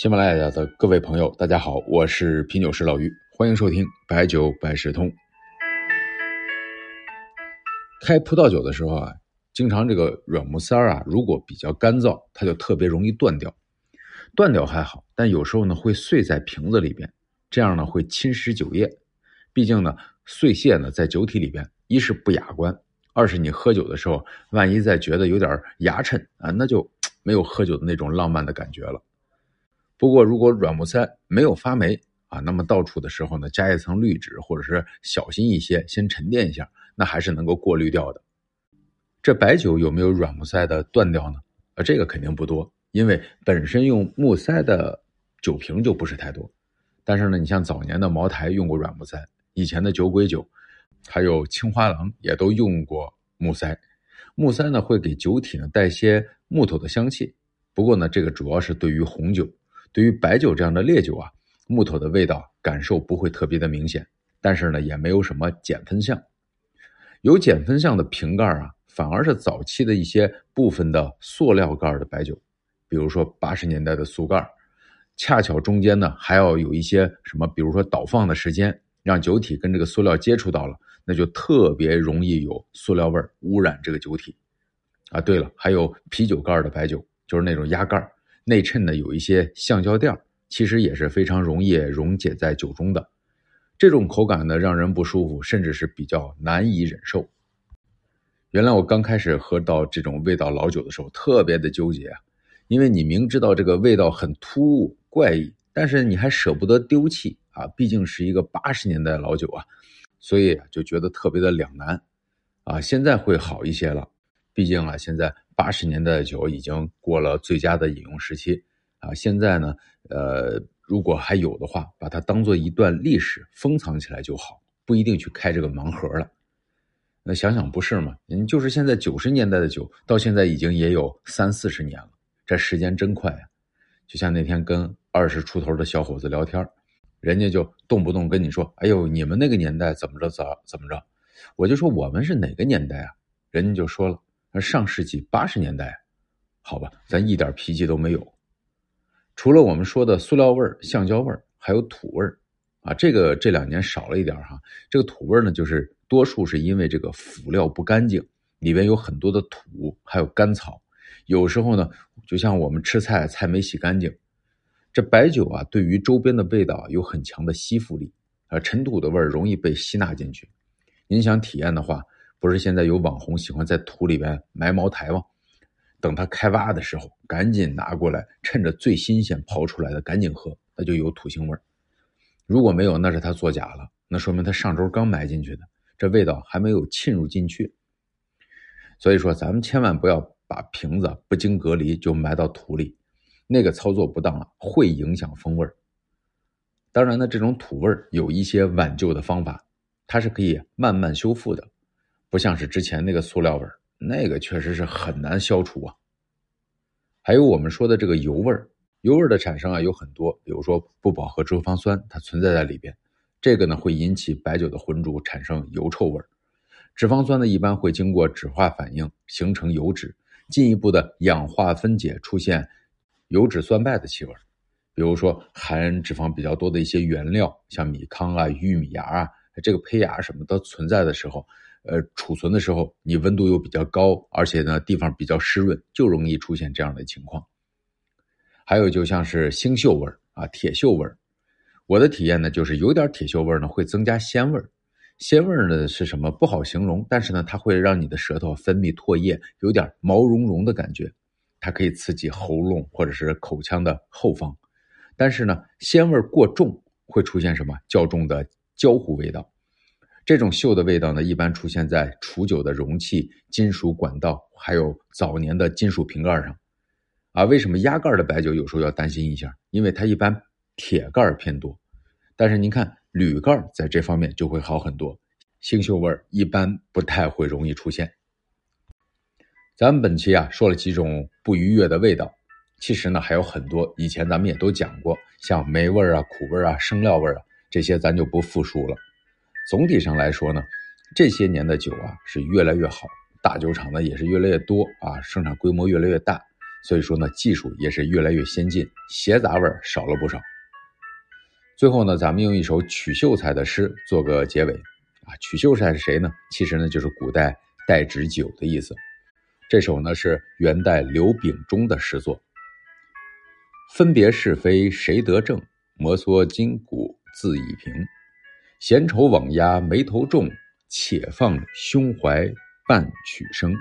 喜马拉雅的各位朋友，大家好，我是品酒师老于，欢迎收听白酒百事通。开葡萄酒的时候啊，经常这个软木塞儿啊，如果比较干燥，它就特别容易断掉。断掉还好，但有时候呢会碎在瓶子里边，这样呢会侵蚀酒液。毕竟呢，碎屑呢在酒体里边，一是不雅观，二是你喝酒的时候，万一再觉得有点牙碜啊，那就没有喝酒的那种浪漫的感觉了。不过，如果软木塞没有发霉啊，那么倒出的时候呢，加一层滤纸，或者是小心一些，先沉淀一下，那还是能够过滤掉的。这白酒有没有软木塞的断掉呢？啊，这个肯定不多，因为本身用木塞的酒瓶就不是太多。但是呢，你像早年的茅台用过软木塞，以前的酒鬼酒，还有青花郎也都用过木塞。木塞呢会给酒体呢带些木头的香气，不过呢，这个主要是对于红酒。对于白酒这样的烈酒啊，木头的味道感受不会特别的明显，但是呢，也没有什么减分项。有减分项的瓶盖啊，反而是早期的一些部分的塑料盖的白酒，比如说八十年代的塑盖，恰巧中间呢还要有一些什么，比如说倒放的时间，让酒体跟这个塑料接触到了，那就特别容易有塑料味污染这个酒体。啊，对了，还有啤酒盖的白酒，就是那种压盖内衬呢有一些橡胶垫其实也是非常容易溶解在酒中的。这种口感呢让人不舒服，甚至是比较难以忍受。原来我刚开始喝到这种味道老酒的时候，特别的纠结，因为你明知道这个味道很突兀怪异，但是你还舍不得丢弃啊，毕竟是一个八十年代老酒啊，所以就觉得特别的两难啊。现在会好一些了，毕竟啊现在。八十年代的酒已经过了最佳的饮用时期啊！现在呢，呃，如果还有的话，把它当做一段历史封藏起来就好，不一定去开这个盲盒了。那想想不是吗？嗯，就是现在九十年代的酒，到现在已经也有三四十年了，这时间真快啊！就像那天跟二十出头的小伙子聊天，人家就动不动跟你说：“哎呦，你们那个年代怎么着咋怎么着？”我就说：“我们是哪个年代啊？”人家就说了。而上世纪八十年代，好吧，咱一点脾气都没有。除了我们说的塑料味儿、橡胶味儿，还有土味儿啊。这个这两年少了一点哈。这个土味儿呢，就是多数是因为这个辅料不干净，里边有很多的土，还有干草。有时候呢，就像我们吃菜，菜没洗干净。这白酒啊，对于周边的味道有很强的吸附力啊，尘土的味儿容易被吸纳进去。您想体验的话。不是现在有网红喜欢在土里边埋茅台吗？等它开挖的时候，赶紧拿过来，趁着最新鲜刨出来的赶紧喝，那就有土腥味如果没有，那是他作假了，那说明他上周刚埋进去的，这味道还没有沁入进去。所以说，咱们千万不要把瓶子不经隔离就埋到土里，那个操作不当啊，会影响风味当然呢，这种土味有一些挽救的方法，它是可以慢慢修复的。不像是之前那个塑料味儿，那个确实是很难消除啊。还有我们说的这个油味儿，油味儿的产生啊有很多，比如说不饱和脂肪酸，它存在在里边，这个呢会引起白酒的浑浊，产生油臭味儿。脂肪酸呢一般会经过酯化反应形成油脂，进一步的氧化分解出现油脂酸败的气味儿。比如说含脂肪比较多的一些原料，像米糠啊、玉米芽啊，这个胚芽什么的存在的时候。呃，储存的时候你温度又比较高，而且呢地方比较湿润，就容易出现这样的情况。还有就像是腥锈味啊、铁锈味，我的体验呢就是有点铁锈味呢会增加鲜味，鲜味呢是什么不好形容，但是呢它会让你的舌头分泌唾液，有点毛茸茸的感觉，它可以刺激喉咙或者是口腔的后方。但是呢鲜味过重会出现什么较重的焦糊味道。这种锈的味道呢，一般出现在储酒的容器、金属管道，还有早年的金属瓶盖上。啊，为什么压盖的白酒有时候要担心一下？因为它一般铁盖偏多。但是您看铝盖在这方面就会好很多，腥锈味一般不太会容易出现。咱们本期啊说了几种不愉悦的味道，其实呢还有很多，以前咱们也都讲过，像霉味啊、苦味啊、生料味啊，这些咱就不复述了。总体上来说呢，这些年的酒啊是越来越好，大酒厂呢也是越来越多啊，生产规模越来越大，所以说呢，技术也是越来越先进，鞋杂味少了不少。最后呢，咱们用一首曲秀才的诗做个结尾。啊，曲秀才是谁呢？其实呢，就是古代代指酒的意思。这首呢是元代刘秉忠的诗作。分别是非谁得正？摩挲筋骨自已平。闲愁枉压眉头重，且放胸怀半曲声。